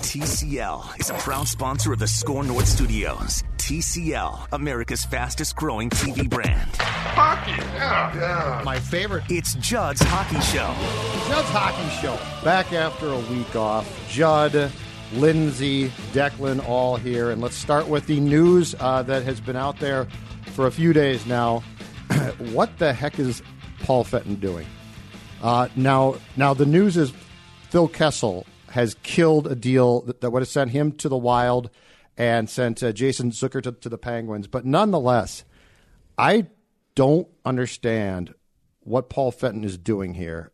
TCL is a proud sponsor of the Score North Studios. TCL, America's fastest growing TV brand. Hockey, yeah, yeah. My favorite. It's Judd's Hockey Show. Judd's Hockey Show. Back after a week off. Judd, Lindsay, Declan, all here. And let's start with the news uh, that has been out there for a few days now. what the heck is Paul Fenton doing? Uh, now, now the news is Phil Kessel has killed a deal that, that would have sent him to the Wild and sent uh, Jason Zucker to, to the Penguins. But nonetheless, I don't understand what Paul Fenton is doing here.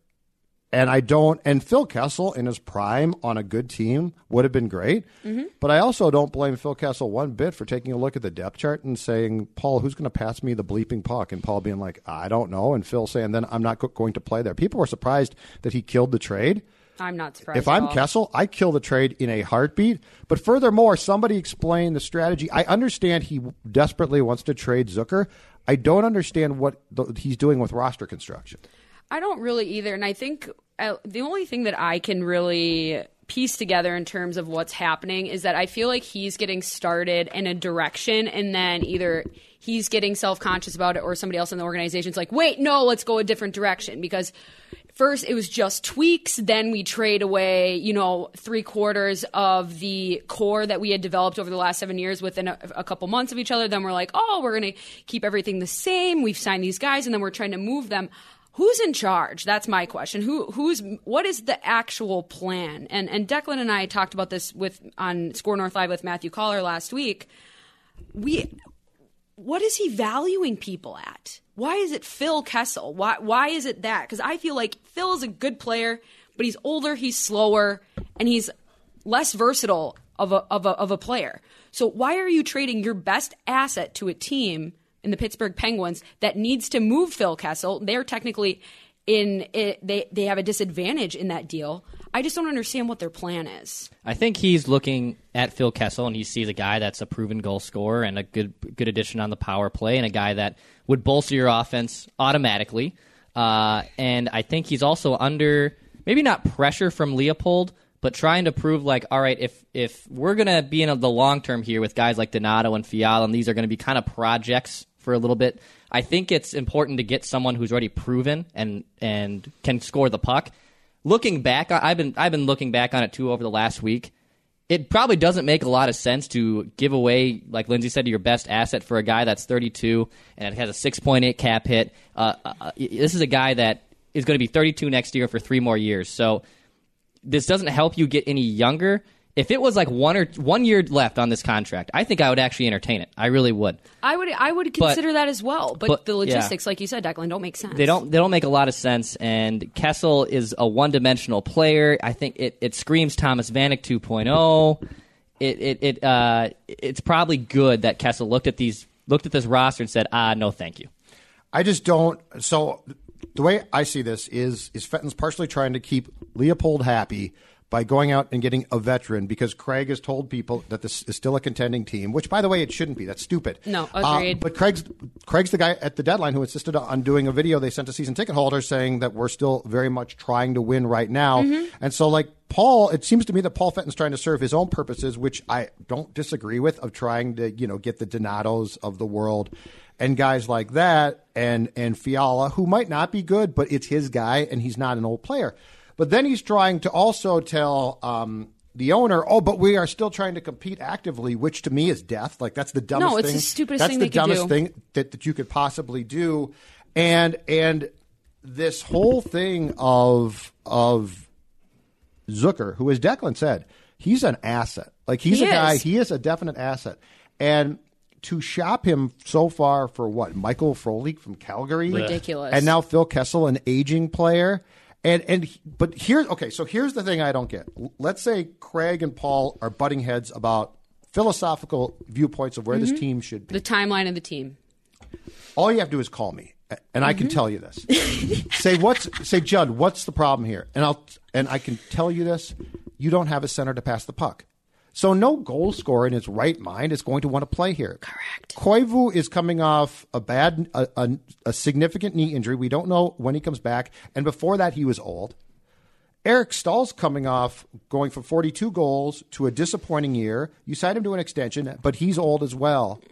And I don't, and Phil Kessel in his prime on a good team would have been great. Mm-hmm. But I also don't blame Phil Kessel one bit for taking a look at the depth chart and saying, Paul, who's going to pass me the bleeping puck? And Paul being like, I don't know. And Phil saying, then I'm not going to play there. People were surprised that he killed the trade. I'm not surprised. If I'm Kessel, I kill the trade in a heartbeat. But furthermore, somebody explain the strategy. I understand he desperately wants to trade Zucker. I don't understand what the, he's doing with roster construction. I don't really either. And I think uh, the only thing that I can really piece together in terms of what's happening is that I feel like he's getting started in a direction and then either he's getting self conscious about it or somebody else in the organization's like, wait, no, let's go a different direction because first it was just tweaks. Then we trade away you know three quarters of the core that we had developed over the last seven years within a, a couple months of each other. Then we're like oh we're going to keep everything the same. We've signed these guys and then we're trying to move them. Who's in charge? That's my question. Who who's what is the actual plan? And and Declan and I talked about this with on Score North Live with Matthew Coller last week. We what is he valuing people at why is it Phil Kessel? Why why is it that? Because I feel like Phil is a good player, but he's older, he's slower, and he's less versatile of a of a of a player. So why are you trading your best asset to a team in the Pittsburgh Penguins that needs to move Phil Kessel? They're technically in it, they they have a disadvantage in that deal. I just don't understand what their plan is. I think he's looking at Phil Kessel and he sees a guy that's a proven goal scorer and a good good addition on the power play and a guy that would bolster your offense automatically. Uh, and I think he's also under maybe not pressure from Leipold, but trying to prove like, all right, if if we're gonna be in a, the long term here with guys like Donato and Fiala, and these are to be kind of projects for a little bit. I think it's important to get someone who's already proven and and can score the puck. Looking back, I've been I've been looking back on it too over the last week. It probably doesn't make a lot of sense to give away, like Lindsay said, your best asset for a guy that's 32 and has a 6.8 cap hit. Uh, uh, this is a guy that is going to be 32 next year for three more years. So this doesn't help you get any younger if it was like one or one year left on this contract, I think I would actually entertain it. I really would. I would. I would consider but, that as well. But, but the logistics, yeah. like you said, Declan, don't make sense. They don't. They don't make a lot of sense. And Kessel is a one-dimensional player. I think it, it screams Thomas Vanek 2.0. It it it uh it's probably good that Kessel looked at these looked at this roster and said, ah, no, thank you. I just don't. So the way I see this is is Fenton's partially trying to keep Leipold happy by going out and getting a veteran because Craig has told people that this is still a contending team, which, by the way, it shouldn't be. That's stupid. No, agreed. Uh, but Craig's Craig's the guy at the deadline who insisted on doing a video they sent to season ticket holders saying that we're still very much trying to win right now. Mm-hmm. And so, like Paul, it seems to me that Paul Fenton's trying to serve his own purposes, which I don't disagree with, of trying to you know get the Donatos of the world and guys like that, and and Fiala, who might not be good, but it's his guy, and he's not an old player. But then he's trying to also tell um, the owner, oh, but we are still trying to compete actively, which to me is death. Like that's the dumbest No, it's thing. the stupidest that's thing the dumbest thing that, that you could possibly do. And and this whole thing of of Zucker, who as Declan said, he's an asset. Like he's He a guy, he is a definite asset. And to shop him so far for what? Michael Frolik from Calgary? Ridiculous. And now Phil Kessel, an aging player. And and but here's okay, so here's the thing I don't get. Let's say Craig and Paul are butting heads about philosophical viewpoints of where Mm-hmm. this team should be. The timeline of the team. All you have to do is call me, and I Mm-hmm. can tell you this. say what's say Judd, what's the problem here? And I'll and I can tell you this. You don't have a center to pass the puck. So no goal scorer in his right mind is going to want to play here. Correct. Koivu is coming off a bad, a, a, a significant knee injury. We don't know when he comes back, and before that, he was old. Eric Staal's coming off going from 42 goals to a disappointing year. You signed him to an extension, but he's old as well.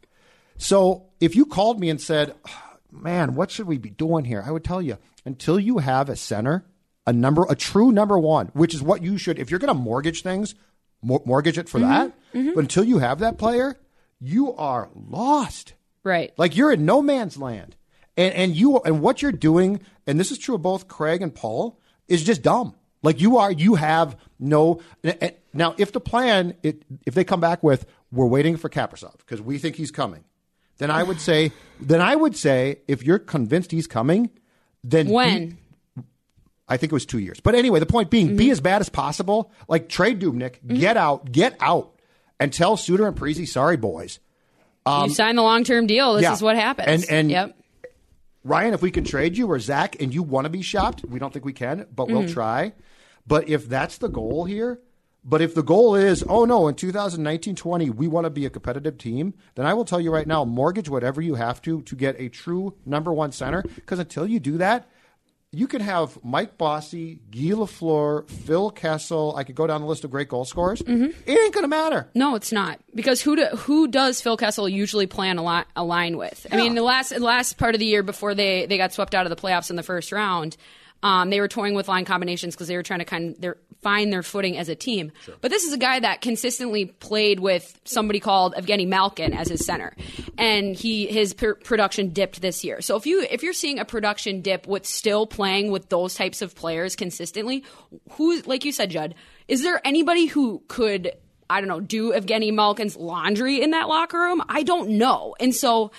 So if you called me and said, "Man, what should we be doing here?" I would tell you until you have a center, a number, a true number one, which is what you should. If you're going to mortgage things, mortgage it for mm-hmm. that. Mm-hmm. But until you have that player, you are lost. Right. Like you're in no man's land, and and you and what you're doing, and this is true of both Craig and Paul, is just dumb. Like you are, you have no. Now, if the plan, it, if they come back with, we're waiting for Kaprizov because we think he's coming, then I would say, then I would say, if you're convinced he's coming, then When? be- I think it was two years. But anyway, the point being, be mm-hmm. as bad as possible. Like trade Dubnyk, mm-hmm. get out, get out, and tell Suter and Parise, sorry boys. Um, you sign the long term deal. This yeah. is what happens. And- and- yep. Ryan, if we can trade you or Zach and you want to be shopped, we don't think we can, but Mm-hmm. we'll try. But if that's the goal here, but if the goal is, oh no, in 2019 20, we want to be a competitive team, then I will tell you right now, mortgage whatever you have to to get a true number one center. Because until you do that, you can have Mike Bossy, Guy Lafleur, Phil Kessel. I could go down the list of great goal scorers. Mm-hmm. It ain't going to matter. No, it's not because who do, who does Phil Kessel usually plan a align with? I mean, the last the last part of the year before they they got swept out of the playoffs in the first round, um, they were toying with line combinations because they were trying to kind of their, find their footing as a team. But this is a guy that consistently played with somebody called Evgeny Malkin as his center, and he his pr- production dipped this year. So if you if you're seeing a production dip with still playing with those types of players consistently, who like you said, Judd, is there anybody who could I don't know, do Evgeny Malkin's laundry in that locker room? I don't know. And so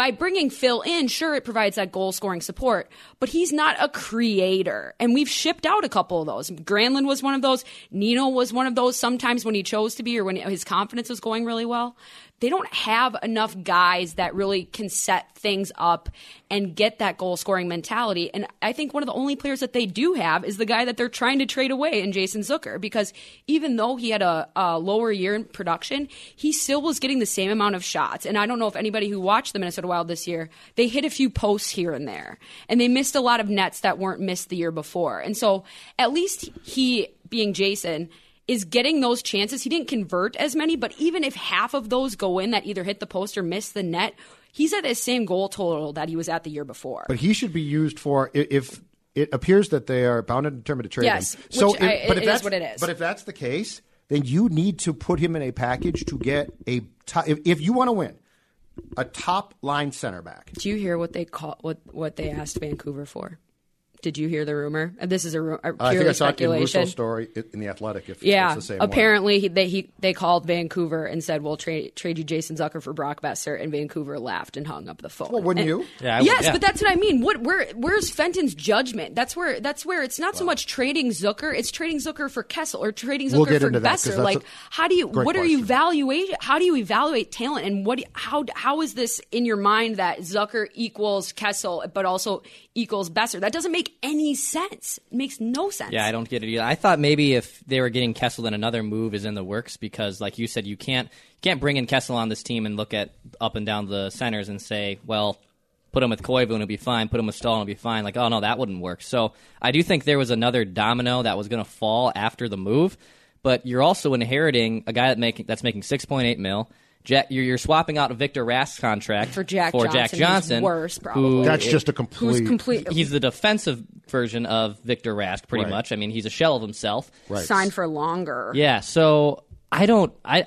by bringing Phil in, sure, it provides that goal scoring support, but he's not a creator. And we've shipped out a couple of those. Granlund was one of those. Nino was one of those sometimes when he chose to be or when his confidence was going really well. They don't have enough guys that really can set things up and get that goal scoring mentality. And I think one of the only players that they do have is the guy that they're trying to trade away in Jason Zucker because even though he had a, a lower year in production, he still was getting the same amount of shots. And I don't know if anybody who watched the Minnesota Wild this year, they hit a few posts here and there. And they missed a lot of nets that weren't missed the year before. And so at least he, being Jason, is getting those chances. He didn't convert as many, but even if half of those go in that either hit the post or miss the net, he's at the same goal total that he was at the year before. But he should be used for if it appears that they are bound and determined to trade Yes, him. So, which I- but it if is that's what it is. But if that's the case, then you need to put him in a package to get a top. If, if you want to win, a top line center back. Do you hear what they call what what they asked Vancouver for? Did you hear the rumor? Uh, This is a, ru- a I think purely I saw it in speculation. Russo's story in the Athletic. If Yeah, it's the same one. apparently he, they he, they called Vancouver and said, "We'll trade trade you Jason Zucker for Brock Boeser," and Vancouver laughed and hung up the phone. Well, wouldn't And- you? Yeah, would, yes, yeah. but that's what I mean. What where where's Fenton's judgment? That's where that's where it's not so much trading Zucker, it's trading Zucker for Kessel or trading Zucker We'll for into Boeser. that's Like, how do you great what are you question. evaluate? How do you evaluate talent and what how how is this in your mind that Zucker equals Kessel, but also equals Boeser? That doesn't make any sense. It makes no sense. Yeah, I don't get it either. I thought maybe if they were getting Kessel, then another move is in the works because, like you said, you can't you can't bring in Kessel on this team and look at up and down the centers and say, well, put him with Koivu and it'll be fine. Put him with Staal and it'll be fine. Like, oh no, that wouldn't work. So I do think there was another domino that was going to fall after the move. But you're also inheriting a guy that making that's making six point eight mil. Jack, you're, you're swapping out a Victor Rask contract For Jack for Johnson, Jack who's Johnson, worse, who- probably. That's just a Who's complete. complete He's the defensive version of Victor Rask, pretty Right. much. I mean, he's a shell of himself. Right. signed for longer. Yeah, so I don't. I.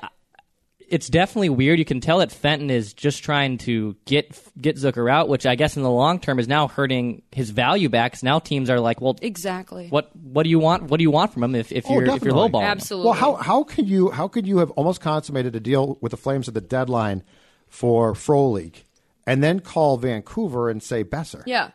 It's definitely weird. You can tell that Fenton is just trying to get get Zucker out, which I guess in the long term is now hurting his value back. 'cause now teams are like, well, Exactly. what what do you want? What do you want from him if, if Oh, you're if you're definitely. lowballing? him? Absolutely. Well, how how can you how could you have almost consummated a deal with the Flames at the deadline for Frolik, and then call Vancouver and say Boeser? Yeah.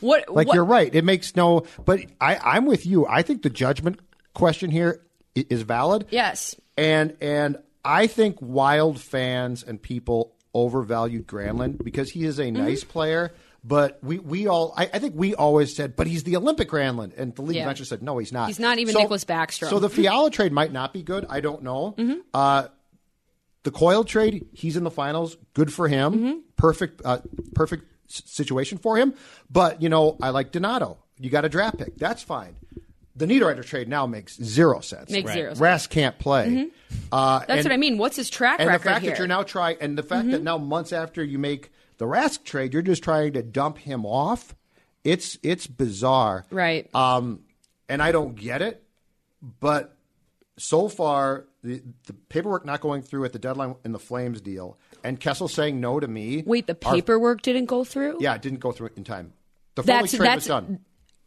What? Like what, you're right. It makes no. But I I'm with you. I think the judgment question here is valid. Yes. And and I think Wild fans and people overvalued Granlund because he is a Mm-hmm. nice player. But we, we all I, I think we always said, but he's the Olympic Granlund, and the league Yeah. eventually said, no, he's not. He's not even Nicklas Backstrom. So the Fiala trade might not be good. I don't know. Mm-hmm. Uh, the Coyle trade, he's in the finals. Good for him. Mm-hmm. Perfect, uh, perfect s- situation for him. But you know, I like Donato. You got a draft pick. That's fine. The Niederreiter trade now makes zero sense. Makes Right. zero sense. Mm-hmm. Rask can't play. Uh, That's and- what I mean. What's his track and record the fact here? Mm-hmm. that you're now trying, and the fact that now months after you make the Rask trade, you're just trying to dump him off. It's it's bizarre, right. um, and I don't get it. But so far, the, the paperwork not going through at the deadline in the Flames deal, and Kessel saying no to me. Wait, the are- paperwork didn't go through. yeah, it didn't go through in time. The Foley That's- trade that's- was done.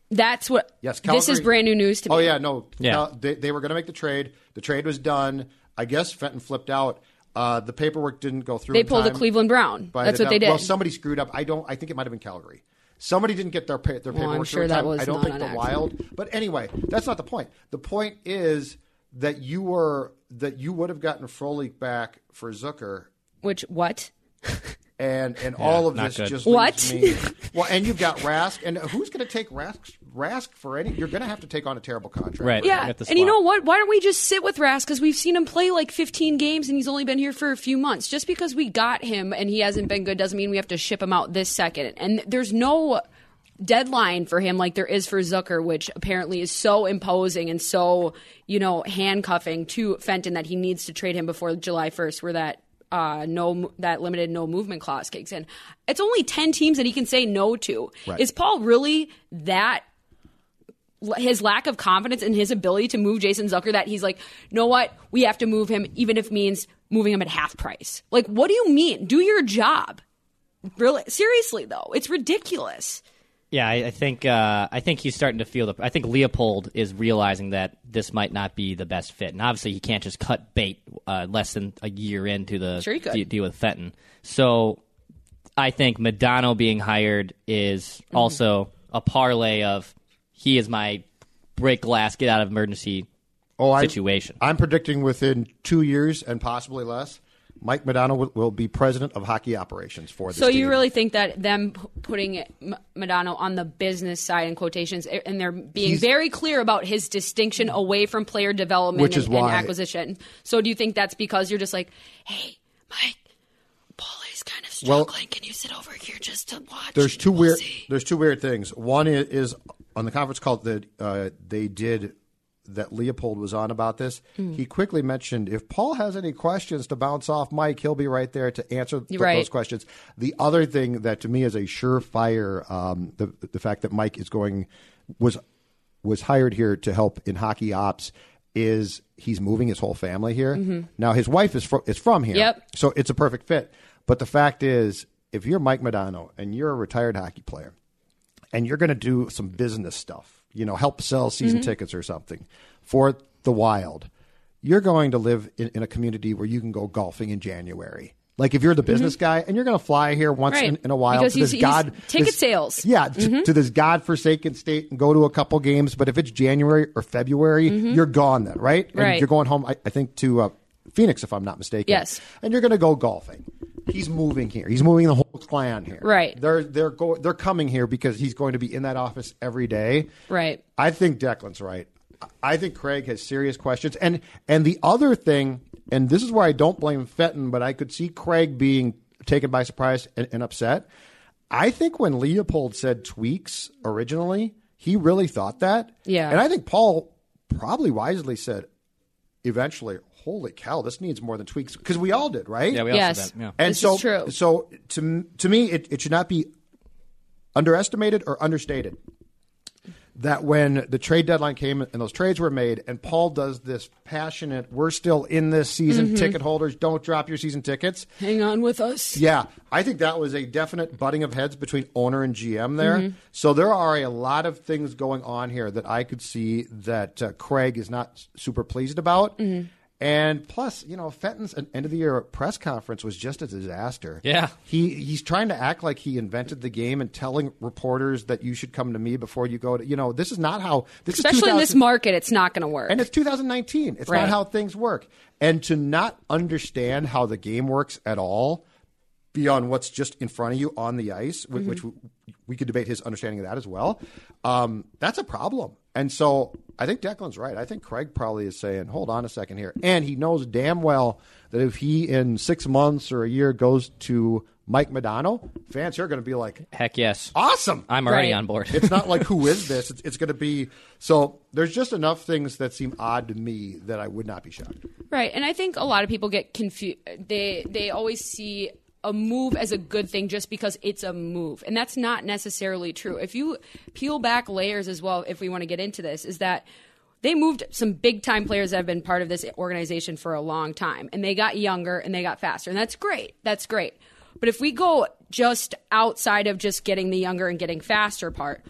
That's what. Yes, This is brand new news to me. Oh yeah, no, Yeah. Cal- they, they were going to make the trade. The trade was done. I guess Fenton flipped out. Uh, the paperwork didn't go through. They in pulled a Cleveland Brown. by That's the what they did. Well, somebody screwed up. I don't. I think it might have been Calgary. Somebody didn't get their pa- their Well, I'm paperwork sure that time. was I don't not think an the accident. Wild. But anyway, that's not the point. The point is that you were that you would have gotten Frolik back for Zucker. Which what? And and all of this good. just What? me. Well, and you've got Rask, and who's going to take Rask? Rask for any? You're going to have to take on a terrible contract. Right. Yeah, and you know what? Why don't we just sit with Rask? Because we've seen him play like 15 games, and he's only been here for a few months. Just because we got him and he hasn't been good doesn't mean we have to ship him out this second. And there's no deadline for him like there is for Zucker, which apparently is so imposing and so you know handcuffing to Fenton that he needs to trade him before July 1st, where that. Uh, no, that limited no movement clause kicks in. It's only ten teams that he can say no to. Right. Is Paul really that his lack of confidence in his ability to move Jason Zucker that he's like, know what? We have to move him, even if it means moving him at half price. Like, what do you mean? Do your job. Really? Seriously, though, it's ridiculous. Yeah, I, I think uh, I think he's starting to feel the. I think Leipold is realizing that this might not be the best fit, and obviously he can't just cut bait uh, less than a year into the Sure de- deal with Fenton. So I think Modano being hired is Mm-hmm. also a parlay of he is my break glass, get out of emergency Oh, I- situation. I'm predicting within two years and possibly less, Mike Modano will, will be president of hockey operations for this So you team. really think that them putting Modano on the business side in quotations, and they're being He's- very clear about his distinction away from player development Which and, is why- and acquisition. So do you think that's because you're just like, hey, Mike, Paulie's kind of Well- struggling. Can you sit over here just to watch? there's two We'll weird see." there's two weird things. One is, is on the conference call that uh, they did that Leipold was on about this. Hmm. He quickly mentioned if Paul has any questions to bounce off Mike, he'll be right there to answer th- Right. those questions. The other thing that to me is a surefire um, the the fact that Mike is going was was hired here to help in hockey ops is he's moving his whole family here. Now his wife is fro- is from here, Mm-hmm. Yep. so it's a perfect fit. But the fact is, if you're Mike Modano and you're a retired hockey player, and you're going to do some business stuff, you know, help sell season mm-hmm. tickets or something for the Wild, you're going to live in, in a community where you can go golfing in January. Like if you're the mm-hmm. business guy and you're going to fly here once Right. in, in a while Because to this he's- god ticket this- sales. yeah, to, mm-hmm. to this godforsaken state and go to a couple games. But if it's January or February, you're gone then, right? And Right. you're going home. I, I think to uh, Phoenix, if I'm not mistaken. Yes. And you're going to go golfing. He's moving here. He's moving the whole clan here. Right. They're they're go, they're coming here because he's going to be in that office every day. Right. I think Declan's right. I think Craig has serious questions. And and the other thing, and this is where I don't blame Fenton, but I could see Craig being taken by surprise and, and upset. I think when Leipold said tweaks originally, he really thought that. Yeah. And I think Paul probably wisely said, eventually, holy cow, this needs more than tweaks because we all did, right? Yeah, we also Yes. did. Yeah. and This so, is true. so to to me, it, it should not be underestimated or understated that when the trade deadline came and those trades were made, and Paul does this passionate, "We're still in this season, Mm-hmm. ticket holders, don't drop your season tickets." Hang on with us. Yeah, I think that was a definite butting of heads between owner and GM there. Mm-hmm. So there are a lot of things going on here that I could see that uh, Craig is not super pleased about. Mm-hmm. And plus, you know, Fenton's end of the year press conference was just a disaster. Yeah. he he's trying to act like he invented the game and telling reporters that you should come to me before you go to. You know, this is not how. This Especially is in this market, it's not going to work. and it's 2019. It's Right. not how things work. And to not understand how the game works at all, beyond what's just in front of you on the ice, whi- which we, we could debate his understanding of that as well. Um, that's a problem. And so I think Declan's right. I think Craig probably is saying, "Hold on a second here," and he knows damn well that if he in six months or a year goes to Mike Modano, fans are going to be like, Heck yes. "Awesome!" I'm already Right. on board. it's not like who is this? It's, it's going to be so. There's just enough things that seem odd to me that I would not be shocked. Right, and I think a lot of people get confused. They they always see a move as a good thing just because it's a move, and that's not necessarily true. If you peel back layers as well, if we want to get into this, is that they moved some big time players that have been part of this organization for a long time, and they got younger and they got faster, and that's great. That's great. But if we go just outside of just getting the younger and getting faster part,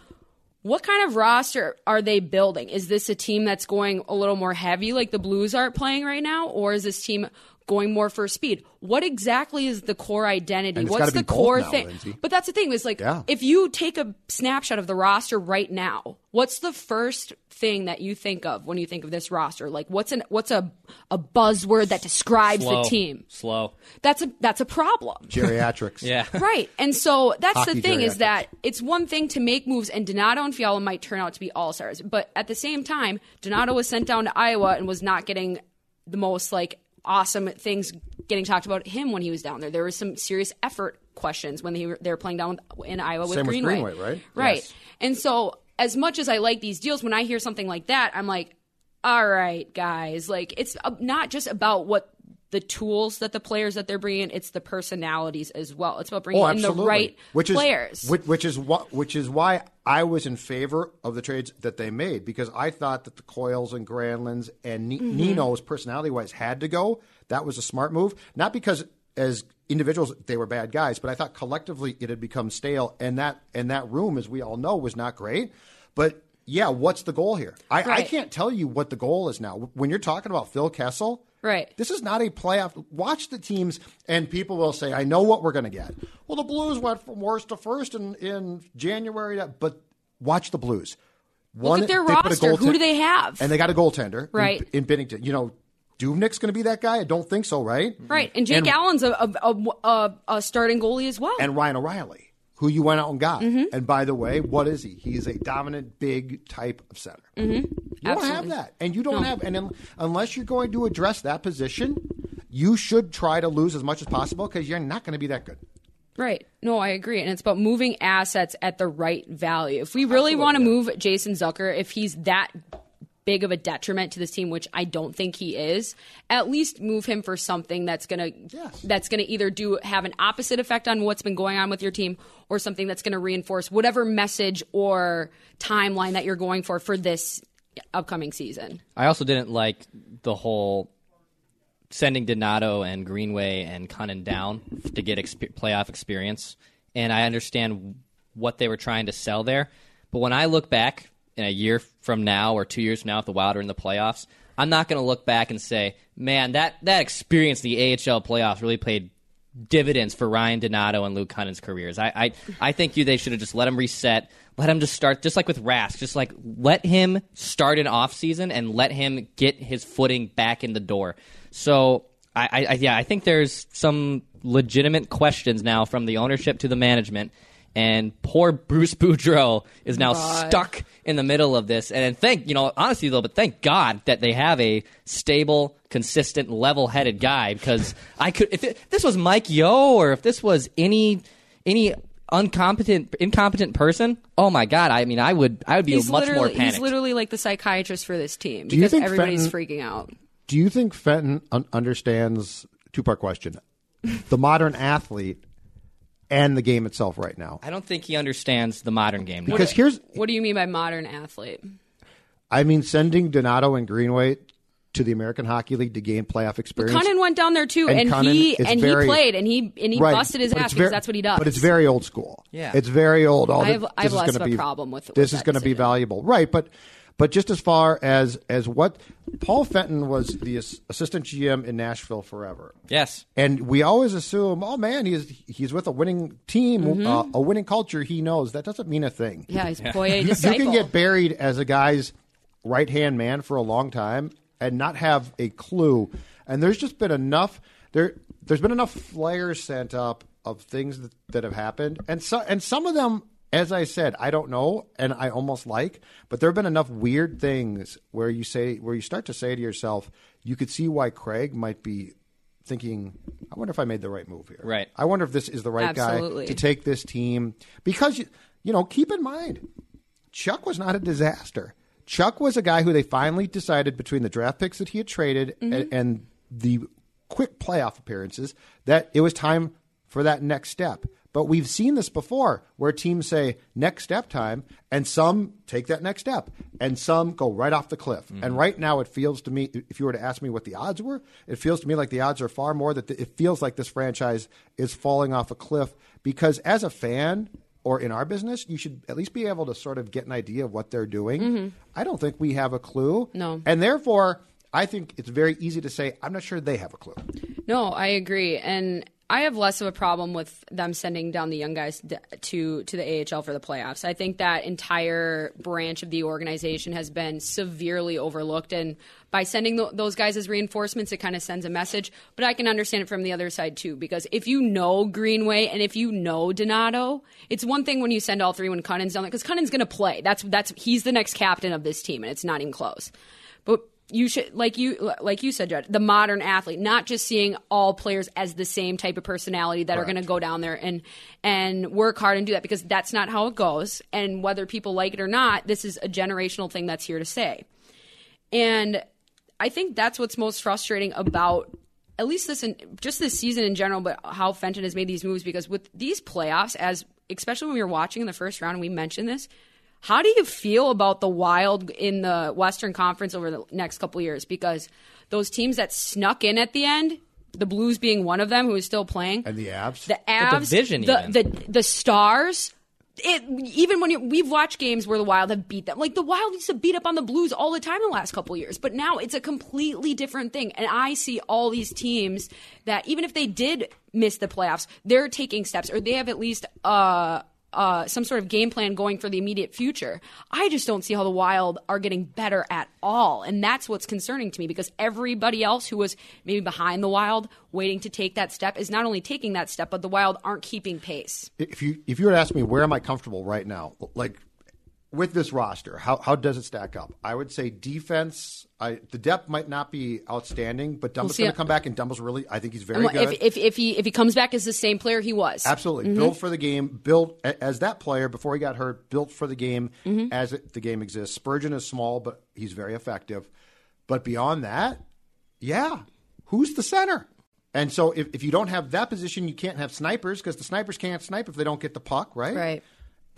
what kind of roster are they building? Is this a team that's going a little more heavy like the Blues are playing right now? Or is this team going more for speed? What exactly is the core identity? And it's What's the be core now, thing? Lindsay. But that's the thing is like Yeah. if you take a snapshot of the roster right now, what's the first thing that you think of when you think of this roster? Like what's an what's a a buzzword that describes Slow. the team? Slow. That's a that's a problem. Geriatrics. Yeah. Right. And so that's Hockey the thing is that it's one thing to make moves, and Donato and Fiala might turn out to be all stars. But at the same time, Donato was sent down to Iowa and was not getting the most like awesome things getting talked about him when he was down there. There was some serious effort questions when they were, they were playing down in Iowa with Same with Greenway. Greenway, right? Right. Yes. And so as much as I like these deals, when I hear something like that, I'm like, all right, guys, like it's uh, not just about what the tools that the players that they're bringing in, it's the personalities as well. It's about bringing Oh, in the right which players. Is, which, which is what which is why I was in favor of the trades that they made because I thought that the Coyles and Granlunds and Ni- Mm-hmm. Nino's personality wise had to go. That was a smart move, not because as individuals they were bad guys, but I thought collectively it had become stale, and that and that room, as we all know, was not great. But yeah, what's the goal here? I, I can't tell you what the goal is now. When you're talking about Phil Kessel, Right. this is not a playoff. Watch the teams, and people will say, "I know what we're going to get." Well, the Blues went from worst to first in, in January, to- but watch the Blues. Look at their roster. Who do they have? And they got a goaltender, in- Right. In, Binnington. You know, Dubnyk's going to be that guy. I don't think so, right? right. And Jake Allen's a, a, a, a, a starting goalie as well. And Ryan O'Reilly, who you went out and got. Mm-hmm. And by the way, what is he? He is a dominant, big type of center. Mm-hmm. You don't have that, and you don't have, and un- unless you're going to address that position, you should try to lose as much as possible because you're not going to be that good. Right. No, I agree. And it's about moving assets at the right value. If we really want to move Jason Zucker, if he's that big of a detriment to this team, which I don't think he is, at least move him for something that's gonna Yes. that's gonna either do have an opposite effect on what's been going on with your team or something that's gonna reinforce whatever message or timeline that you're going for for this upcoming season. I also didn't like the whole sending Donato and Greenway and Kunin down to get exp- playoff experience. And I understand what they were trying to sell there. But when I look back in a year from now or two years from now, if the Wild are in the playoffs, I'm not going to look back and say, man, that, that experience, the AHL playoffs, really paid dividends for Ryan Donato and Luke Kunin's careers. I, I, I think you they should have just let him reset, let him just start, just like with Rask, just like let him start an off season and let him get his footing back in the door. So I, I yeah, I think there's some legitimate questions now from the ownership to the management. And poor Bruce Boudreau is now stuck in the middle of this. And thank, you know, honestly though, but thank God that they have a stable, consistent, level-headed guy. Because I could, if it, this was Mike Yeo, or if this was any any incompetent incompetent person, oh my God, I mean, I would I would be He's much more literally panicked. he's literally like the psychiatrist for this team you because everybody's Fenton- freaking out. Do you think Fenton un- understands two part question the modern athlete and the game itself right now? I don't think he understands the modern game. now. Because here's, What do you mean by modern athlete? I mean, sending Donato and Greenway to the American Hockey League to gain playoff experience. Kunin went down there too, And and, he and very- he played and he and he Right, busted his ass it's because very- that's what he does. But it's very old school. Yeah. it's very old. All I the- have- I this have is less gonna of a be, problem with- this with is going to be valuable, right? But but just as far as as what Paul Fenton was the assistant GM in Nashville forever. yes. And we always assume, oh man, he's he's with a winning team, uh, a winning culture. He knows that doesn't mean a thing. Mm-hmm. yeah, he's Poirier You can get buried as a guy's right hand man for a long time and not have a clue. And there's just been enough there. There's been enough flares sent up of things that, that have happened, and so and some of them, as I said, I don't know, and I almost like. But there have been enough weird things where you say where you start to say to yourself, you could see why Craig might be thinking, I wonder if I made the right move here. Right. I wonder if this is the right Absolutely. guy to take this team because you, you know keep in mind Chuck was not a disaster. Chuck was a guy who they finally decided between the draft picks that he had traded mm-hmm. and, and the quick playoff appearances that it was time for that next step. But we've seen this before where teams say next step time and some take that next step and some go right off the cliff. Mm-hmm. And right now it feels to me if you were to ask me what the odds were, it feels to me like the odds are far more that the, it feels like this franchise is falling off a cliff because as a fan or in our business, you should at least be able to sort of get an idea of what they're doing. Mm-hmm. I don't think we have a clue. No. And therefore, I think it's very easy to say, I'm not sure they have a clue. No, I agree, and I have less of a problem with them sending down the young guys to to the AHL for the playoffs. I think that entire branch of the organization has been severely overlooked, and by sending th- those guys as reinforcements, it kind of sends a message. But I can understand it from the other side too, because if you know Greenway and if you know Donato, it's one thing when you send all three when Kunin's down there because Kunin's going to play. That's that's he's the next captain of this team, and it's not even close. But you should like you like you said, Judd, the modern athlete, not just seeing all players as the same type of personality that are going to go down there and and work hard and do that because that's not how it goes. And whether people like it or not, this is a generational thing that's here to stay. And I think that's what's most frustrating about at least this in, just this season in general, but how Fenton has made these moves because with these playoffs, as especially when we were watching in the first round, and we mentioned this. How do you feel about the Wild in the Western Conference over the next couple years? Because those teams that snuck in at the end, the Blues being one of them, who is still playing, And the Avs? the Avs, division the, even. the the Stars. It, even when you, we've watched games where the Wild have beat them, like the Wild used to beat up on the Blues all the time in the last couple of years, but now it's a completely different thing. And I see all these teams that even if they did miss the playoffs, they're taking steps, or they have at least uh, uh, some sort of game plan going for the immediate future. I just don't see how the Wild are getting better at all, and that's what's concerning to me because everybody else who was maybe behind the Wild, waiting to take that step, is not only taking that step, but the Wild aren't keeping pace. If you if you were to ask me where am I comfortable right now, like with this roster, how how does it stack up? I would say defense. I the depth might not be outstanding, but Dumba's see going to come back, and Dumba's really. I think he's very good. if, if, if he if he comes back as the same player he was, Absolutely. Mm-hmm. Built for the game, built as that player before he got hurt, built for the game mm-hmm. as it, the game exists. Spurgeon is small, but he's very effective. But beyond that, yeah, who's the center? And so if, if you don't have that position, you can't have snipers because the snipers can't snipe if they don't get the puck, right? Right.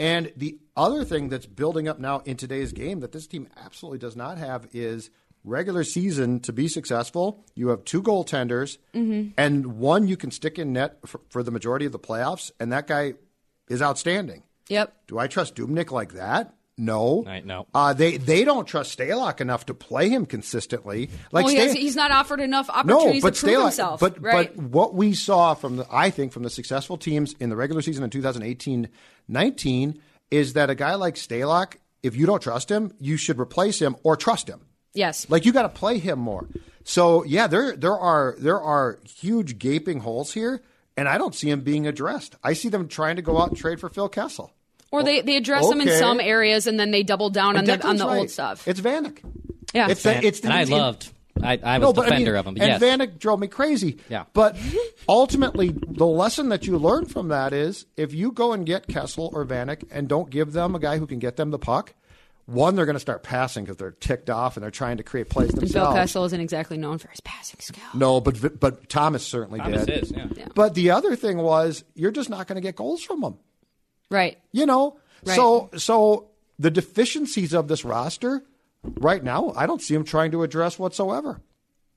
And the other thing that's building up now in today's game that this team absolutely does not have is regular season to be successful. You have two goaltenders, mm-hmm. and one you can stick in net for, for the majority of the playoffs, and that guy is outstanding. yep. Do I trust Dubnyk like that? No. Right, no. Uh, they they don't trust Stalock enough to play him consistently. Like well, he has, he's not offered enough no, opportunities but to prove Stalock, himself. but right? but what we saw from the I think from the successful teams in the regular season in 2018-19 is that a guy like Stalock, if you don't trust him, you should replace him or trust him. yes. Like you got to play him more. So yeah, there there are there are huge gaping holes here, and I don't see him being addressed. I see them trying to go out and trade for Phil Kessel. Or they, they address them in some areas and then they double down on the on the right. old stuff. It's Vanek. Yeah. it's the, it's the, and I it's- loved. I, I was no, a I defender mean, of him. But and yes, Vanek drove me crazy. Yeah. But ultimately, the lesson that you learn from that is if you go and get Kessel or Vanek and don't give them a guy who can get them the puck, one, they're going to start passing because they're ticked off and they're trying to create plays themselves. Bill themselves. Kessel isn't exactly known for his passing skill. No, but but Thomas certainly Thomas did. is, yeah. But the other thing was you're just not going to get goals from them. Right. You know, Right. so so the deficiencies of this roster right now, I don't see them trying to address whatsoever.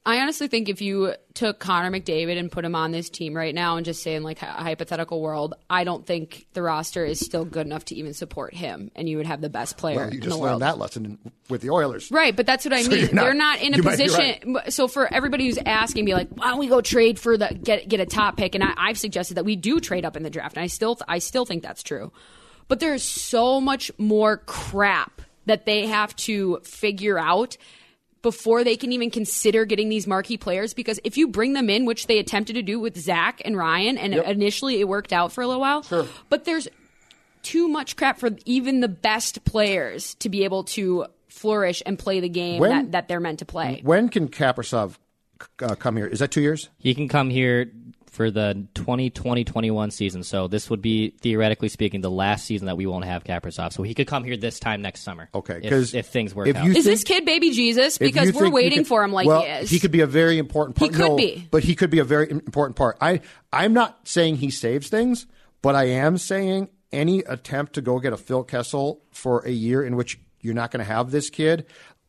I honestly think if you took Connor McDavid and put him on this team right now and just say in like a hypothetical world, I don't think the roster is still good enough to even support him, and you would have the best player Well, you just learned world. that lesson with the Oilers. Right, but that's what I So mean. not- They're not in a you might be position. So for everybody who's asking, be like, why don't we go trade for the get get a top pick? And I, I've suggested that we do trade up in the draft, and I still I still think that's true. But there's so much more crap that they have to figure out before they can even consider getting these marquee players. Because if you bring them in, which they attempted to do with Zach and Ryan, and initially it worked out for a little while, but there's too much crap for even the best players to be able to flourish and play the game When- that, that they're meant to play. When can Kaprizov uh, come here? Is that two years? He can come here for the 2020-21 season. So this would be theoretically speaking the last season that we won't have Kaprizov. So he could come here this time next summer. Okay, because if things work if out. you Is this kid baby Jesus? Because we're waiting could- for him like well, he is. He could be a very important part. He could no, be. But he could be a very important part. I, I'm not saying he saves things, but I am saying any attempt to go get a Phil Kessel for a year in which you're not going to have this kid,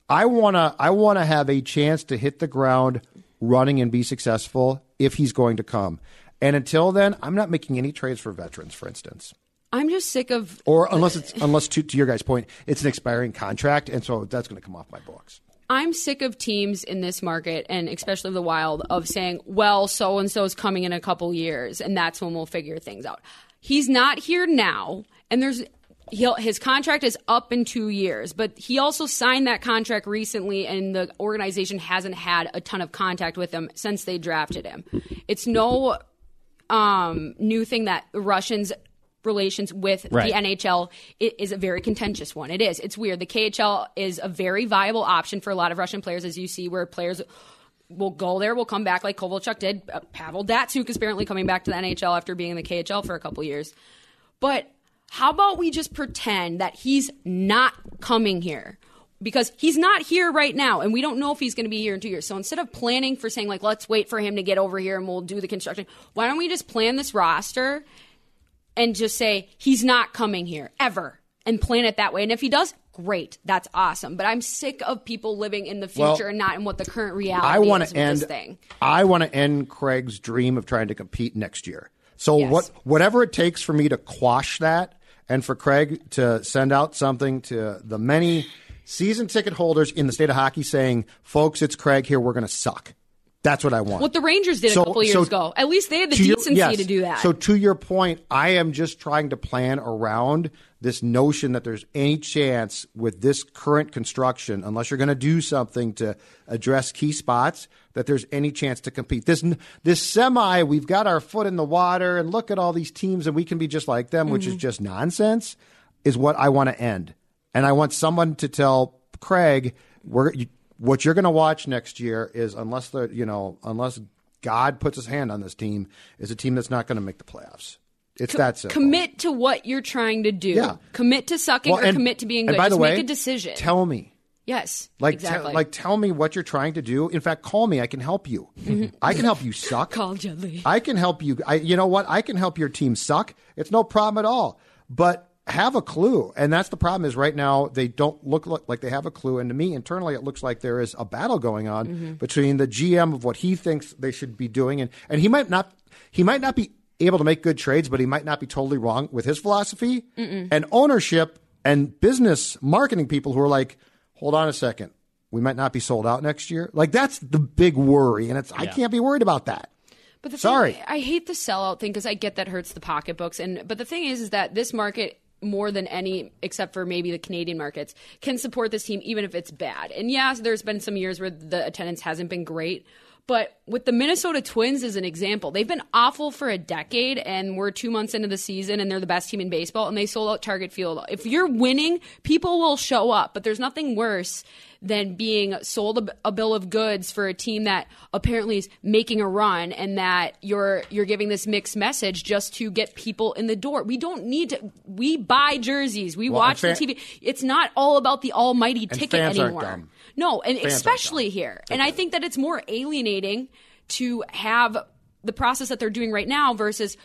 I wanna I wanna have a chance to hit the ground running and be successful if he's going to come. And until then, I'm not making any trades for veterans, for instance. I'm just sick of Or unless it's unless to, to your guys' point, it's an expiring contract, and so that's going to come off my books. I'm sick of teams in this market and especially the wild of saying, well, so and so is coming in a couple years and that's when we'll figure things out. He's not here now and there's he'll, his contract is up in two years, but he also signed that contract recently and the organization hasn't had a ton of contact with him since they drafted him. It's no um, new thing that Russians relations with Right. the NHL it is a very contentious one. It is. It's weird. The KHL is a very viable option for a lot of Russian players, as you see, where players will go there, will come back like Kovalchuk did. Uh, Pavel Datsyuk is apparently coming back to the NHL after being in the KHL for a couple years. But how about we just pretend that he's not coming here? Because he's not here right now, and we don't know if he's going to be here in two years. So instead of planning for saying, like, let's wait for him to get over here and we'll do the construction, why don't we just plan this roster and just say, he's not coming here ever and plan it that way? And if he does, great. That's awesome. But I'm sick of people living in the future Well, and not in what the current reality I to end. this thing. I want to end Craig's dream of trying to compete next year. So Yes. what, whatever it takes for me to quash that, and for Craig to send out something to the many season ticket holders in the state of hockey, saying, "Folks, it's Craig here. We're going to suck." That's what I want. What the Rangers did So- a couple years so ago. At least they had the to your- decency yes. to do that. So to your point, I am just trying to plan around this notion that there's any chance with this current construction, unless you're going to do something to address key spots, that there's any chance to compete. This this semi, we've got our foot in the water, and look at all these teams, and we can be just like them, which Mm-hmm. is just nonsense. Is what I want to end, and I want someone to tell Craig, we're. You, what you're going to watch next year is unless the you know unless God puts his hand on this team is a team that's not going to make the playoffs. It's that simple. commit to what you're trying to do. Yeah. Commit to sucking Well, or commit to being and good. by Just the way, make a decision. Tell me, yes. like, te- exactly. like, tell me what you're trying to do. In fact, call me. I can help you. Mm-hmm. I can help you suck. Call gently. I can help you. I, you know what? I can help your team suck. It's no problem at all. But have a clue, and that's the problem. Is right now they don't look like- like they have a clue, and to me internally it looks like there is a battle going on Mm-hmm. between the GM of what he thinks they should be doing, and and he might not he might not be able to make good trades, but he might not be totally wrong with his philosophy and ownership and business marketing people who are like, hold on a second. We might not be sold out next year. Like that's the big worry, and it's I can't be worried about that. But the Sorry. thing, I hate the sellout thing because I get that hurts the pocketbooks. And but the thing is, is that this market more than any, except for maybe the Canadian markets, can support this team even if it's bad. And yes, there's been some years where the attendance hasn't been great. But with the Minnesota Twins as an example, they've been awful for a decade, and we're two months into the season, and they're the best team in baseball, and they sold out Target Field. If you're winning, people will show up, but there's nothing worse than being sold a, a, bill of goods for a team that apparently is making a run and that you're you're giving this mixed message just to get people in the door. We don't need to. We buy jerseys. We Well, watch fan- the TV. It's not all about the almighty ticket fans anymore. No, and aren't especially here. And I think that it's more alienating to have the process that they're doing right now versus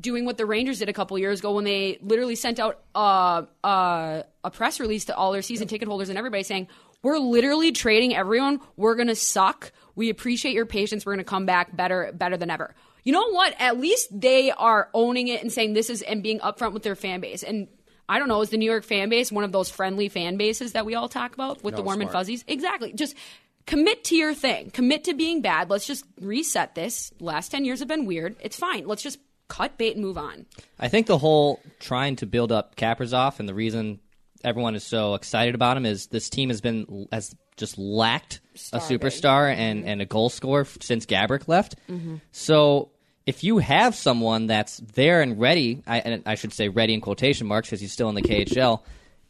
doing what the Rangers did a couple years ago when they literally sent out uh, uh, a press release to all their season ticket holders and everybody saying, "We're literally trading everyone. We're going to suck. We appreciate your patience. We're going to come back better, better than ever." You know what? At least they are owning it and saying this is and being upfront with their fan base. And I don't know, is the New York fan base one of those friendly fan bases that we all talk about with the warm and fuzzies? Exactly. Just commit to your thing. Commit to being bad. Let's just reset this. Last 10 years have been weird. It's fine. Let's just cut bait and move on. I think the whole trying to build up Kaprizov and the reason everyone is so excited about him is this team has been has just lacked a superstar and, mm-hmm. and a goal scorer since Gaborik left. Mm-hmm. So if you have someone that's there and ready, I, and I should say ready in quotation marks because he's still in the KHL.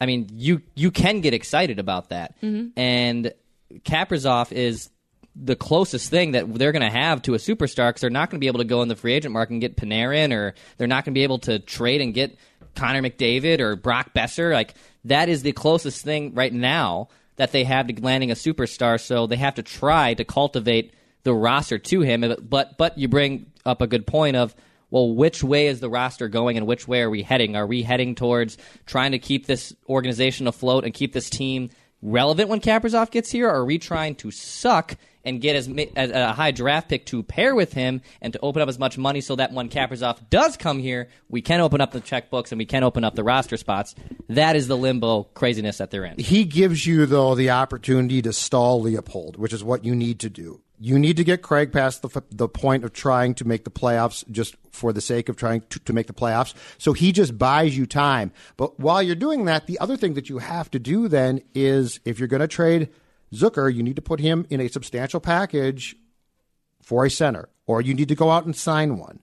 I mean, you you can get excited about that, mm-hmm. and Kaprizov is the closest thing that they're going to have to a superstar because they're not going to be able to go in the free agent market and get Panarin, or they're not going to be able to trade and get Connor McDavid or Brock Boeser. Like that is the closest thing right now that they have to landing a superstar. So they have to try to cultivate the roster to him. But but you bring up a good point of well, which way is the roster going and which way are we heading? Are we heading towards trying to keep this organization afloat and keep this team relevant when Kaprizov gets here? Or are we trying to suck and get as, as a high draft pick to pair with him and to open up as much money so that when Kaprizov does come here, we can open up the checkbooks and we can open up the roster spots? That is the limbo craziness that they're in. He gives you, though, the opportunity to stall Leipold, which is what you need to do. You need to get Craig past the, the point of trying to make the playoffs just for the sake of trying to, to make the playoffs. So he just buys you time. But while you're doing that, the other thing that you have to do then is if you're going to trade Zucker, you need to put him in a substantial package for a center, or you need to go out and sign one.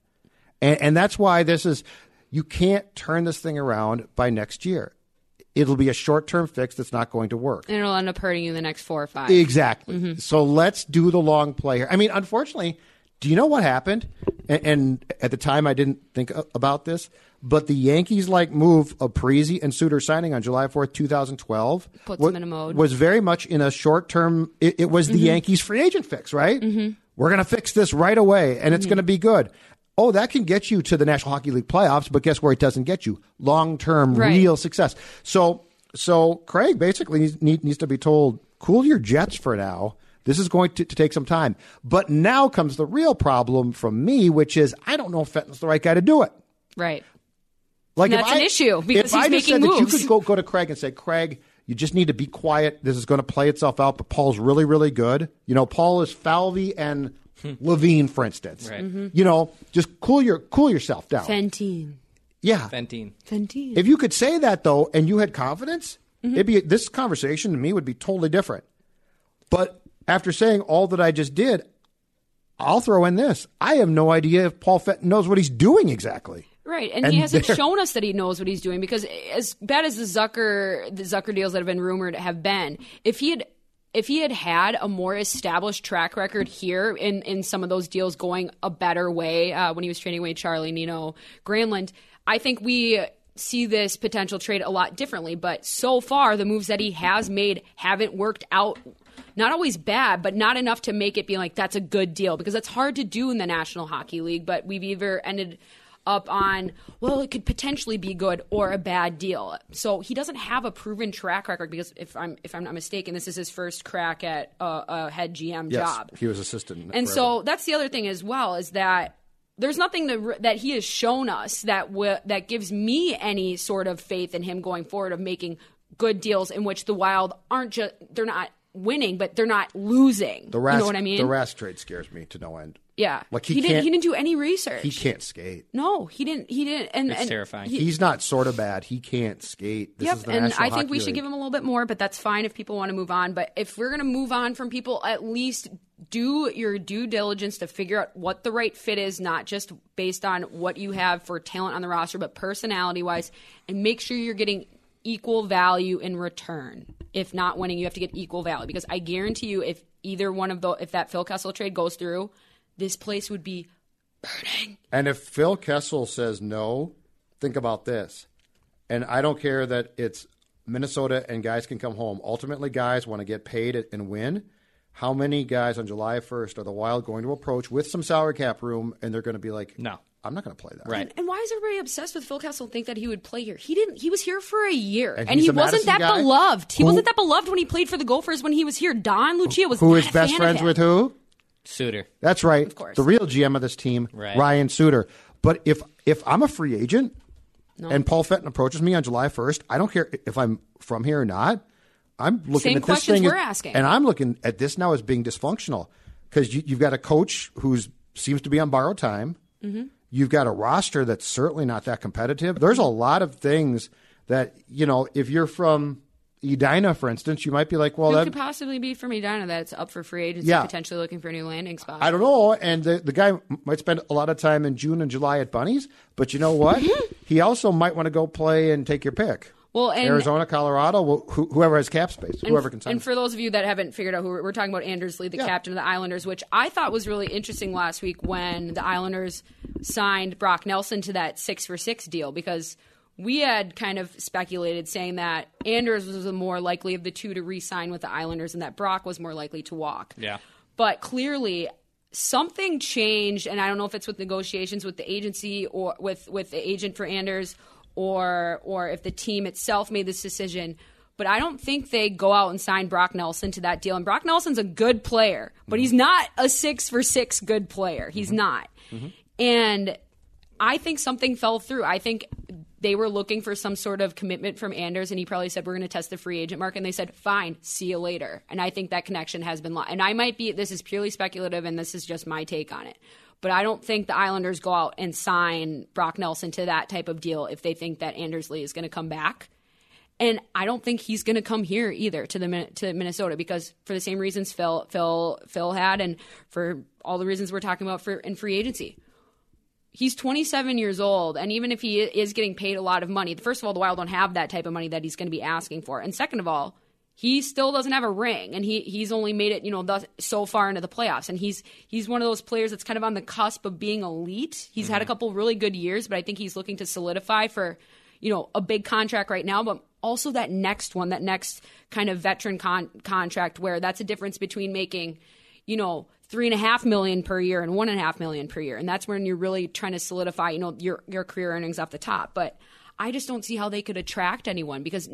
And, and that's why this is, you can't turn this thing around by next year. It'll be a short term fix that's not going to work. And it'll end up hurting you in the next four or five. Exactly. Mm-hmm. So let's do the long play here. I mean, unfortunately, do you know what happened? And, and at the time, I didn't think about this, but the Yankees like move of Parise and Suter signing on July 4th, 2012 Puts wa- them in a mode. was very much in a short term, it, it was the mm-hmm. Yankees free agent fix, right? Mm-hmm. We're going to fix this right away and it's mm-hmm. going to be good. Oh, that can get you to the National Hockey League playoffs, but guess where it doesn't get you? Long term, Right. real success. So, so Craig basically needs, needs to be told, cool your jets for now. This is going to, to take some time. But now comes the real problem from me, which is I don't know if Fenton's the right guy to do it. Right. Like And if that's an issue, because if he's I just making said that you could go, go to Craig and say, Craig, you just need to be quiet. This is going to play itself out. But Paul's really, really good. You know, Paul is Falvey and Levine, for instance. Right. You know, just cool your cool yourself down. Fentine. yeah. Fentine. Fentine. If you could say that though, and you had confidence, Mm-hmm. it'd be this conversation to me would be totally different. But after saying all that I just did, I'll throw in this: I have no idea if Paul Fenton knows what he's doing exactly. Right, and, And he hasn't shown us that he knows what he's doing because as bad as the Zucker the Zucker deals that have been rumored have been, if he had if he had had a more established track record here in in some of those deals going a better way uh, when he was trading away Charlie Nino Granlund, I think we see this potential trade a lot differently. But so far, the moves that he has made haven't worked out not always bad, but not enough to make it be like that's a good deal because that's hard to do in the National Hockey League. But we've either ended up on well, it could potentially be good or a bad deal. So he doesn't have a proven track record because if I'm if I'm not mistaken, this is his first crack at a, a head GM job. he was assistant, And so that's the other thing as well is that there's nothing that that he has shown us that w- that gives me any sort of faith in him going forward of making good deals in which the Wild aren't just they're not winning, but they're not losing. the Rask, you know what I mean? The Rask trade scares me to no end. yeah, like he didn't he didn't do any research. He can't skate. No, he didn't. He didn't. And It's and terrifying. he- He's not sort of bad. He can't skate. This yep, is the and National I think Hockey we should give him a little bit more, but that's fine if people want to move on. But if we're going to move on from people, at least do your due diligence to figure out what the right fit is, not just based on what you have for talent on the roster, but personality wise, and make sure you're getting equal value in return. If not winning, you have to get equal value because I guarantee you, if either one of the if that Phil Kessel trade goes through, this place would be burning. And if Phil Kessel says no, think about this. And I don't care that it's Minnesota and guys can come home. Ultimately, guys want to get paid and win. How many guys on July 1st are the Wild going to approach with some salary cap room and they're going to be like, No. I'm not going to play that. Right. And, and why is everybody obsessed with Phil Kessel? and Think that he would play here? He didn't. He was here for a year, And and, he wasn't Madison that guy? beloved. He Who- wasn't that beloved when he played for the Gophers when he was here. Don Lucia was Who not is a best friends with who? Suter. That's right. Of course. The real GM of this team, Right. Ryan Suter. But if if I'm a free agent and Paul Fenton approaches me on July 1st, I don't care if I'm from here or not. I'm looking Same at this thing, we're as- asking. and I'm looking at this now as being dysfunctional because you, you've got a coach who seems to be on borrowed time. Mm-hmm. You've got a roster that's certainly not that competitive. There's a lot of things that you know. If you're from Edina, for instance, you might be like, well, that, could possibly be from Edina that's up for free agency, Yeah. potentially looking for a new landing spot? I don't know. And the, the guy might spend a lot of time in June and July at Bunnies, but you know what? he also might want to go play and take your pick. Well, and- Arizona, Colorado, wh- whoever has cap space, And- whoever can sign. And for those of you that haven't figured out who we're, we're talking about, Anders Lee, the Yeah. captain of the Islanders, which I thought was really interesting last week when the Islanders signed Brock Nelson to that six for six deal because we had kind of speculated saying that Anders was the more likely of the two to re-sign with the Islanders and that Brock was more likely to walk. Yeah. But clearly something changed and I don't know if it's with negotiations with the agency or with with the agent for Anders or or if the team itself made this decision. But I don't think they go out and sign Brock Nelson to that deal. And Brock Nelson's a good player, but he's mm-hmm. not a six for six good player. He's mm-hmm. not. Mm-hmm. And I think something fell through. I think they were looking for some sort of commitment from Anders, and he probably said, "We're going to test the free agent market." And they said, "Fine, see you later." And I think that connection has been lost. And I might be. This is purely speculative, and this is just my take on it. But I don't think the Islanders go out and sign Brock Nelson to that type of deal if they think that Anders Lee is going to come back. And I don't think he's going to come here either to the to Minnesota because for the same reasons Phil Phil Phil had, and for all the reasons we're talking about for in free agency he's 27 years old and even if he is getting paid a lot of money first of all the wild don't have that type of money that he's going to be asking for and second of all he still doesn't have a ring and he he's only made it you know thus, so far into the playoffs. And he's he's one of those players that's kind of on the cusp of being elite. He's had a mm-hmm. couple really good years but i think he's looking to solidify for you know a big contract right now. But also that next one that next kind of veteran con- contract where that's a difference between making you know three and a half million per year and one and a half million per year. And that's when you're really trying to solidify you know your your career earnings off the top. But i just don't see how they could attract anyone because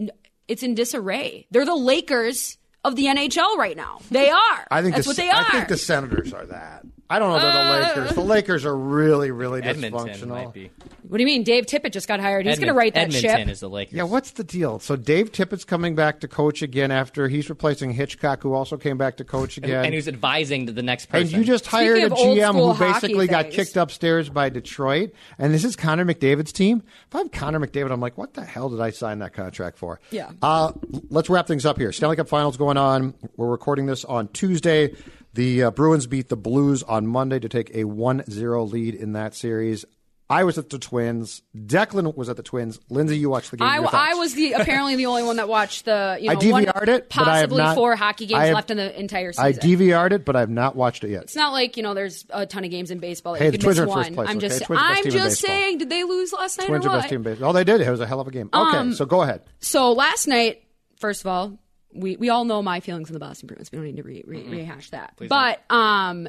it's in disarray. They're the lakers of the nhl right now. They are. I think that's the, what they are I think the Senators are that. I don't know. They're the Lakers. The Lakers are really, really Edmonton dysfunctional. might be. what do you mean dave tippett just got hired he's going to Edmon- write that Edmonton ship is the Lakers. Yeah, what's the deal? So Dave Tippett's coming back to coach again after he's replacing Hitchcock, who also came back to coach and, again. and who's advising to the next person. And you just hired a of old GM school who basically got things. kicked upstairs by Detroit. And this is Connor McDavid's team. If I'm Connor McDavid, I'm like, what the hell did I sign that contract for? Yeah. Uh, let's wrap things up here. Stanley Cup Finals going on. We're recording this on Tuesday. The uh, Bruins beat the Blues on Monday to take a 1 0 lead in that series. I was at the Twins. Declan was at the Twins. Lindsay, you watched the game. I, I was the apparently the only one that watched the you know one, DVR'd it, but I have not, four hockey games have, left in the entire season. I DVR'd it, but I have not watched it yet. It's not like you know, there's a ton of games in baseball. Hey, the Twins are in first place. I'm okay? just I'm just saying, did they lose last night Twins or are best team in baseball. Oh, they did. It was a hell of a game. Okay, Um, so go ahead. So last night, first of all, we, we all know my feelings on the Boston Bruins. We don't need to re, re, rehash that. but um,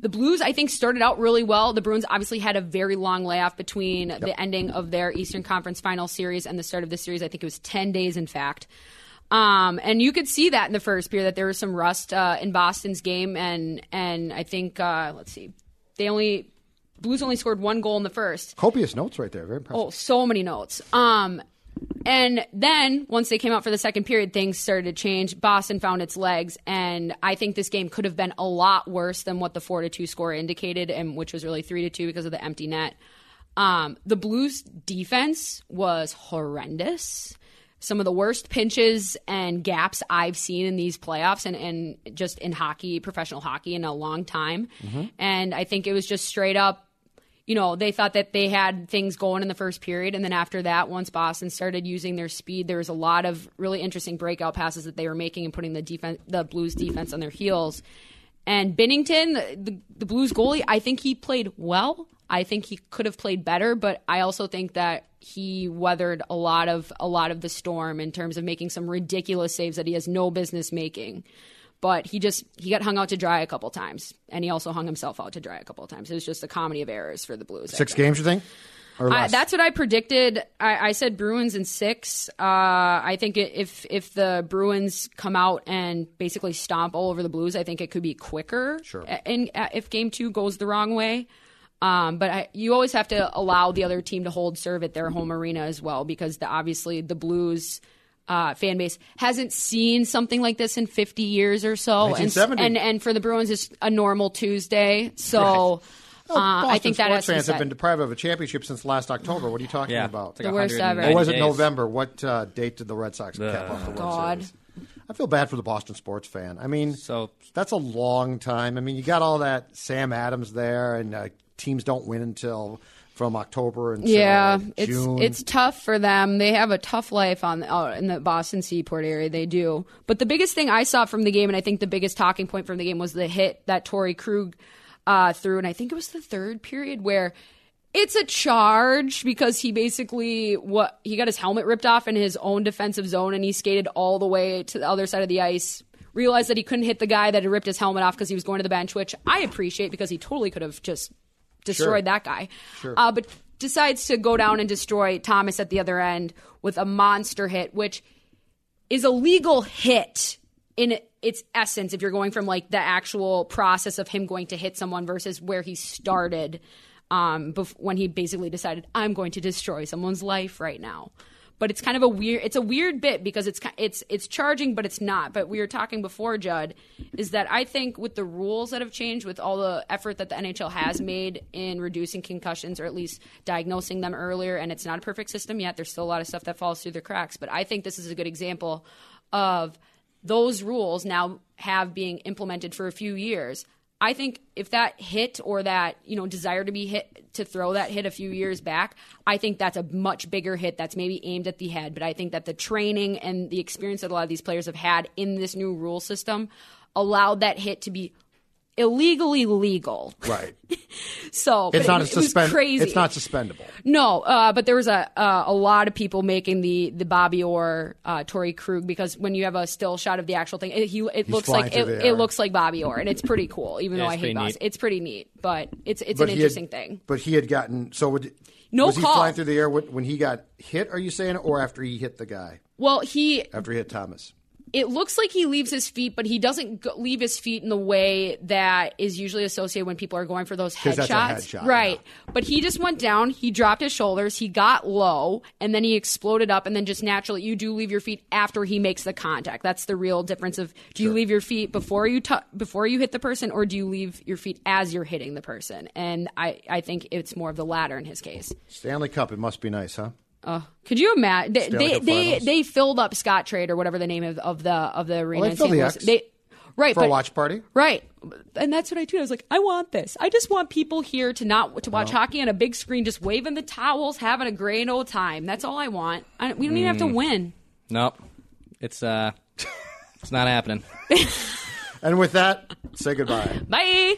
the Blues, I think, started out really well. The Bruins obviously had a very long layoff between the ending of their Eastern Conference Final Series and the start of this series. I think it was ten days, in fact. Um, and you could see that in the first period that there was some rust uh, in Boston's game, and and I think uh, let's see, they only Blues only scored one goal in the first. Copious notes right there. Very impressive. Oh, so many notes. Um, and then once they came out for the second period, things started to change. Boston found its legs, and I think this game could have been a lot worse than what the four to two score indicated, and which was really three to two because of the empty net. Um, the Blues defense was horrendous. Some of the worst pinches and gaps I've seen in these playoffs and, and just in hockey, professional hockey, in a long time. And I think it was just straight up you know, they thought that they had things going in the first period. And then after that, once Boston started using their speed, there was a lot of really interesting breakout passes that they were making and putting the defense, the Blues defense on their heels. And Binnington, the, the, the Blues goalie, I think he played well. I think he could have played better, but I also think that he weathered a lot of a lot of the storm in terms of making some ridiculous saves that he has no business making. But he just he got hung out to dry a couple times, and he also hung himself out to dry a couple times. It was just a comedy of errors for the Blues. Six games, you think? Or I, that's what I predicted. I, I said Bruins in six. Uh, I think if if the Bruins come out and basically stomp all over the Blues, I think it could be quicker. Sure. And uh, if game two goes the wrong way, um, but I, you always have to allow the other team to hold serve at their home arena as well, because the, obviously the Blues. Uh, fan base hasn't seen something like this in 50 years or so, and, and and for the Bruins, it's a normal Tuesday. So Well, uh, I Boston think that sports has fans have been deprived of a championship since last October. What are you talking Yeah, about? it's like The worst ever. or was it. November? What uh, date did the Red Sox cap off the World God. Series? I feel bad for the Boston sports fan. I mean, So- that's a long time. I mean, you got all that Sam Adams there, and uh, teams don't win until from October until Yeah, it's June. it's tough for them. They have a tough life on uh, in the Boston Seaport area. They do. But the biggest thing I saw from the game, and I think the biggest talking point from the game, was the hit that Torey Krug uh, threw, and I think it was the third period where. It's a charge because he basically what he got his helmet ripped off in his own defensive zone and he skated all the way to the other side of the ice. Realized that he couldn't hit the guy that had ripped his helmet off because he was going to the bench, which I appreciate because he totally could have just destroyed that guy. Uh, but decides to go down and destroy Thomas at the other end with a monster hit, which is a legal hit in its essence if you're going from like the actual process of him going to hit someone versus where he started um, bef- when he basically decided I'm going to destroy someone's life right now. But it's kind of a weird. It's a weird bit because it's it's it's charging, but it's not. But we were talking before, Judd, is that I think with the rules that have changed, with all the effort that the NHL has made in reducing concussions or at least diagnosing them earlier, and it's not a perfect system yet. There's still a lot of stuff that falls through the cracks. But I think this is a good example of those rules now have being implemented for a few years. I think if that hit or that, you know, desire to be hit to throw that hit a few years back, I think that's a much bigger hit that's maybe aimed at the head. But I think that the training and the experience that a lot of these players have had in this new rule system allowed that hit to be illegally legal. right. So It's not it, a it crazy. It's not suspendable. No, uh, but there was a uh, a lot of people making the the Bobby Orr, uh, Torey Krug because when you have a still shot of the actual thing, it, he it looks like it, it looks like Bobby Orr, and it's pretty cool. Even Yeah, though I hate pretty Boston, neat. it's pretty neat. But it's it's But an he had- interesting thing. But he had gotten so. Would, No was he flying through the air when, when he got hit? Are you saying, or after he hit the guy? Well, he After he hit Thomas? It looks like he leaves his feet, but he doesn't go, leave his feet in the way that is usually associated when people are going for those 'Cause that's a headshots. headshot, right. yeah. But he just went down, he dropped his shoulders, he got low, and then he exploded up, and then just naturally, you do leave your feet after he makes the contact. That's the real difference of do you leave your feet before you tu- before you hit the person, or do you leave your feet as you're hitting the person? And I, I think it's more of the latter in his case. Stanley Cup. It must be nice, huh? Could you imagine? They they, they, they filled up Scottrade or whatever the name of, of the of the arena. they in filled the X. They, right For a watch party? Right, and that's what I do. I was like, I want this. I just want people here to not to watch hockey on a big screen, just waving the towels, having a grand old time. That's all I want. I, we don't even have Mm. to win. Nope. It's uh, it's not happening. And with that, say goodbye. Bye.